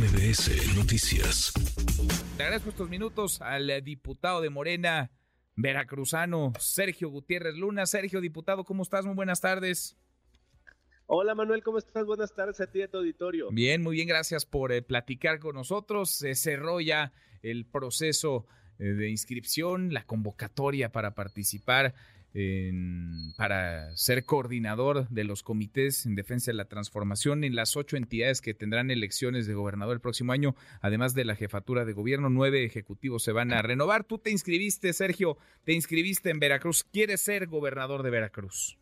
MBS Noticias. Le agradezco estos minutos al diputado de Morena, veracruzano, Sergio Gutiérrez Luna. Sergio, diputado, ¿cómo estás? Muy buenas tardes. Hola Manuel, ¿cómo estás? Buenas tardes a ti y a tu auditorio. Bien, muy bien, gracias por eh, platicar con nosotros. Se cerró ya el proceso eh, de inscripción, la convocatoria para participar para ser coordinador de los comités en defensa de la transformación en las ocho entidades que tendrán elecciones de gobernador el próximo año, además de la jefatura de gobierno, nueve ejecutivos se van a renovar. Tú te inscribiste, Sergio, te inscribiste en Veracruz. ¿Quieres ser gobernador de Veracruz?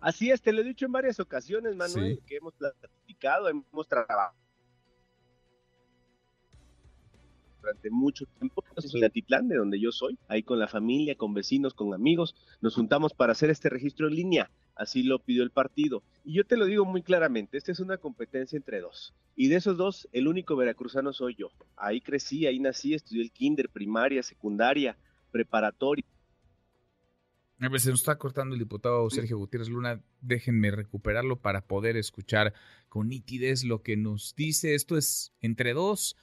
Así es, te lo he dicho en varias ocasiones, Manuel, que hemos platicado, hemos trabajado durante mucho tiempo en Atitlán, de donde yo soy, ahí con la familia, con vecinos, con amigos, nos juntamos para hacer este registro en línea, así lo pidió el partido. Y yo te lo digo muy claramente, esta es una competencia entre dos. Y de esos dos, el único veracruzano soy yo. Ahí crecí, ahí nací, estudié el kinder, primaria, secundaria, preparatoria. A ver, se nos está cortando el diputado Sergio Gutiérrez Luna. Déjenme recuperarlo para poder escuchar con nitidez lo que nos dice. Esto es entre dos.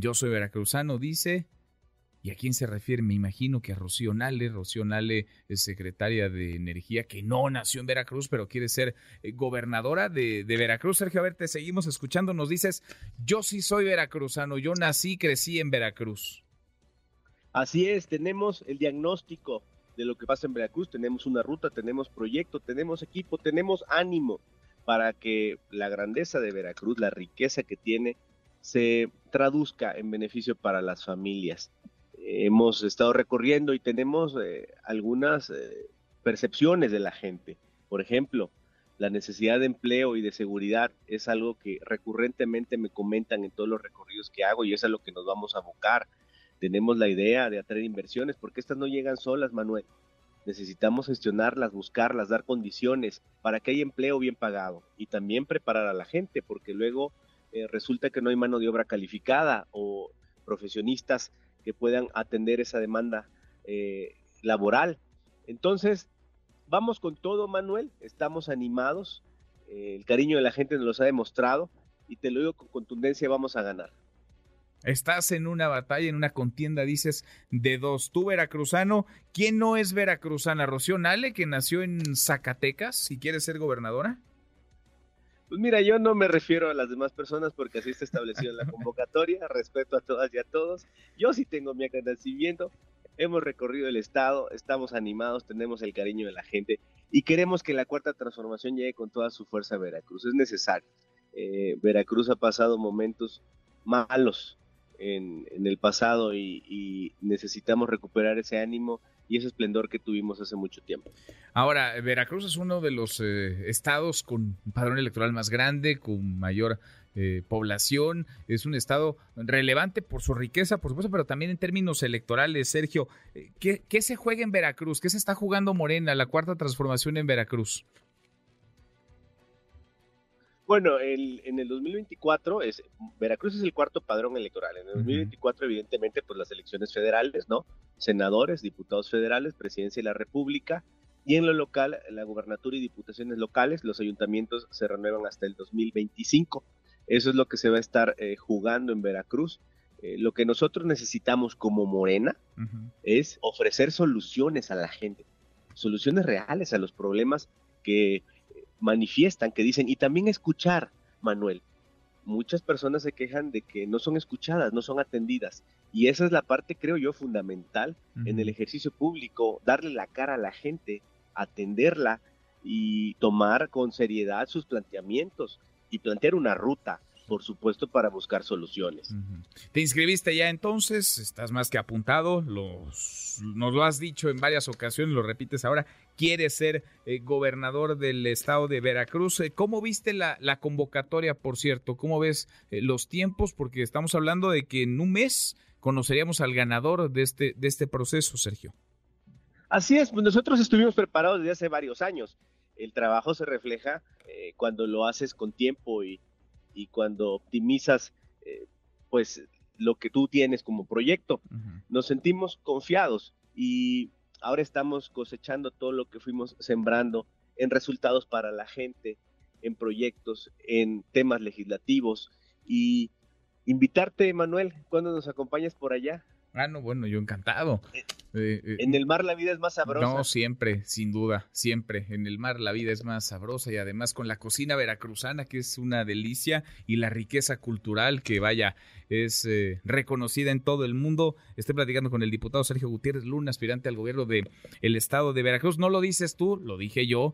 Yo soy veracruzano, dice. ¿Y a quién se refiere? Me imagino que a Rocío Nale. Rocío Nale es secretaria de Energía que no nació en Veracruz, pero quiere ser eh, gobernadora de, Veracruz. Sergio, a ver, te seguimos escuchando. Nos dices, yo sí soy veracruzano, yo nací, crecí en Veracruz. Así es, tenemos el diagnóstico de lo que pasa en Veracruz, tenemos una ruta, tenemos proyecto, tenemos equipo, tenemos ánimo para que la grandeza de Veracruz, la riqueza que tiene, se traduzca en beneficio para las familias. hemos estado recorriendo y tenemos eh, algunas eh, percepciones de la gente. Por ejemplo, la necesidad de empleo y de seguridad es algo que recurrentemente me comentan en todos los recorridos que hago y es a lo que nos vamos a abocar. Tenemos la idea de atraer inversiones porque estas no llegan solas, Manuel. Necesitamos gestionarlas, buscarlas, dar condiciones para que haya empleo bien pagado y también preparar a la gente porque luego eh, resulta que no hay mano de obra calificada o profesionistas que puedan atender esa demanda eh, laboral. Entonces, vamos con todo, Manuel, estamos animados, eh, el cariño de la gente nos lo ha demostrado y te lo digo con contundencia, vamos a ganar. Estás en una batalla, en una contienda, dices, de dos. Tú, veracruzano, ¿quién no es veracruzana? ¿Rocío Nale, que nació en Zacatecas y quiere ser gobernadora? Pues mira, yo no me refiero a las demás personas porque así está establecido en la convocatoria, respeto a todas y a todos. Yo sí tengo mi agradecimiento, hemos recorrido el estado, estamos animados, tenemos el cariño de la gente y queremos que la cuarta transformación llegue con toda su fuerza a Veracruz. Es necesario. Eh, Veracruz ha pasado momentos malos en, el pasado y necesitamos recuperar ese ánimo y ese esplendor que tuvimos hace mucho tiempo. Ahora, Veracruz es uno de los eh, estados con padrón electoral más grande, con mayor eh, población, es un estado relevante por su riqueza, por supuesto, pero también en términos electorales. Sergio, eh, ¿qué, ¿qué, se juega en Veracruz? ¿Qué se está jugando Morena, la cuarta transformación en Veracruz? Bueno, en el 2024, es, Veracruz es el cuarto padrón electoral. En el 2024, evidentemente, pues las elecciones federales, ¿no? Senadores, diputados federales, presidencia de la República. Y en lo local, la gubernatura y diputaciones locales, los ayuntamientos se renuevan hasta el 2025. Eso es lo que se va a estar eh, jugando en Veracruz. Eh, lo que nosotros necesitamos como Morena es ofrecer soluciones a la gente, soluciones reales a los problemas que manifiestan, que dicen, y también escuchar, Manuel. Muchas personas se quejan de que no son escuchadas, no son atendidas. Y esa es la parte, creo yo, fundamental en el ejercicio público, darle la cara a la gente, atenderla y tomar con seriedad sus planteamientos y plantear una ruta, por supuesto, para buscar soluciones. ¿Te inscribiste ya entonces? Estás más que apuntado, los, nos lo has dicho en varias ocasiones, lo repites ahora, quieres ser eh, gobernador del estado de Veracruz. Eh, ¿Cómo viste la, convocatoria, por cierto? ¿Cómo ves eh, los tiempos? Porque estamos hablando de que en un mes conoceríamos al ganador de este, de este proceso, Sergio. Así es, pues nosotros estuvimos preparados desde hace varios años. El trabajo se refleja cuando lo haces con tiempo y, y cuando optimizas eh, pues lo que tú tienes como proyecto. Nos sentimos confiados y ahora estamos cosechando todo lo que fuimos sembrando en resultados para la gente, en proyectos, en temas legislativos y invitarte, Manuel, cuando nos acompañas por allá. Ah, no, bueno, yo encantado. Eh, eh, eh, en el mar la vida es más sabrosa. No, siempre, sin duda, siempre. En el mar la vida es más sabrosa y además con la cocina veracruzana, que es una delicia, y la riqueza cultural que vaya, es reconocida en todo el mundo. Estoy platicando con el diputado Sergio Gutiérrez Luna, aspirante al gobierno del el estado de Veracruz. No lo dices tú, lo dije yo.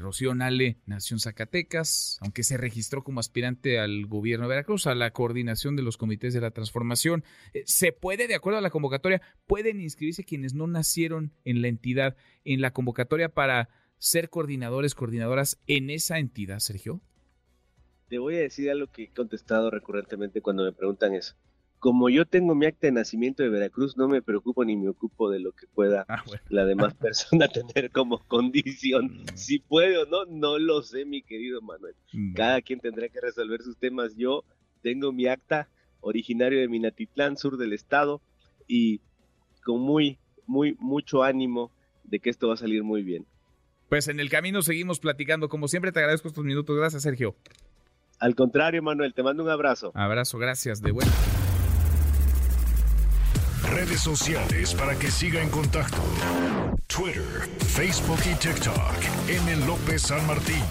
Rocío Nale nació en Zacatecas, aunque se registró como aspirante al gobierno de Veracruz, a la coordinación de los comités de la transformación. se puede de acuerdo a la convocatoria, pueden inscribirse quienes no nacieron en la entidad en la convocatoria para ser coordinadores, coordinadoras en esa entidad, Sergio? Te voy a decir algo que he contestado recurrentemente cuando me preguntan eso. Como yo tengo mi acta de nacimiento de Veracruz, no me preocupo ni me ocupo de lo que pueda ah, la demás persona tener como condición. Mm. Si puede o no, no lo sé, mi querido Manuel. Mm. Cada quien tendrá que resolver sus temas. Yo tengo mi acta originario de Minatitlán, sur del estado, y con muy, muy, mucho ánimo de que esto va a salir muy bien. Pues en el camino seguimos platicando. Como siempre, te agradezco estos minutos. Gracias, Sergio. Al contrario, Manuel, te mando un abrazo. Abrazo, gracias. De vuelta. Redes sociales para que siga en contacto: Twitter, Facebook y TikTok. M. López San Martín.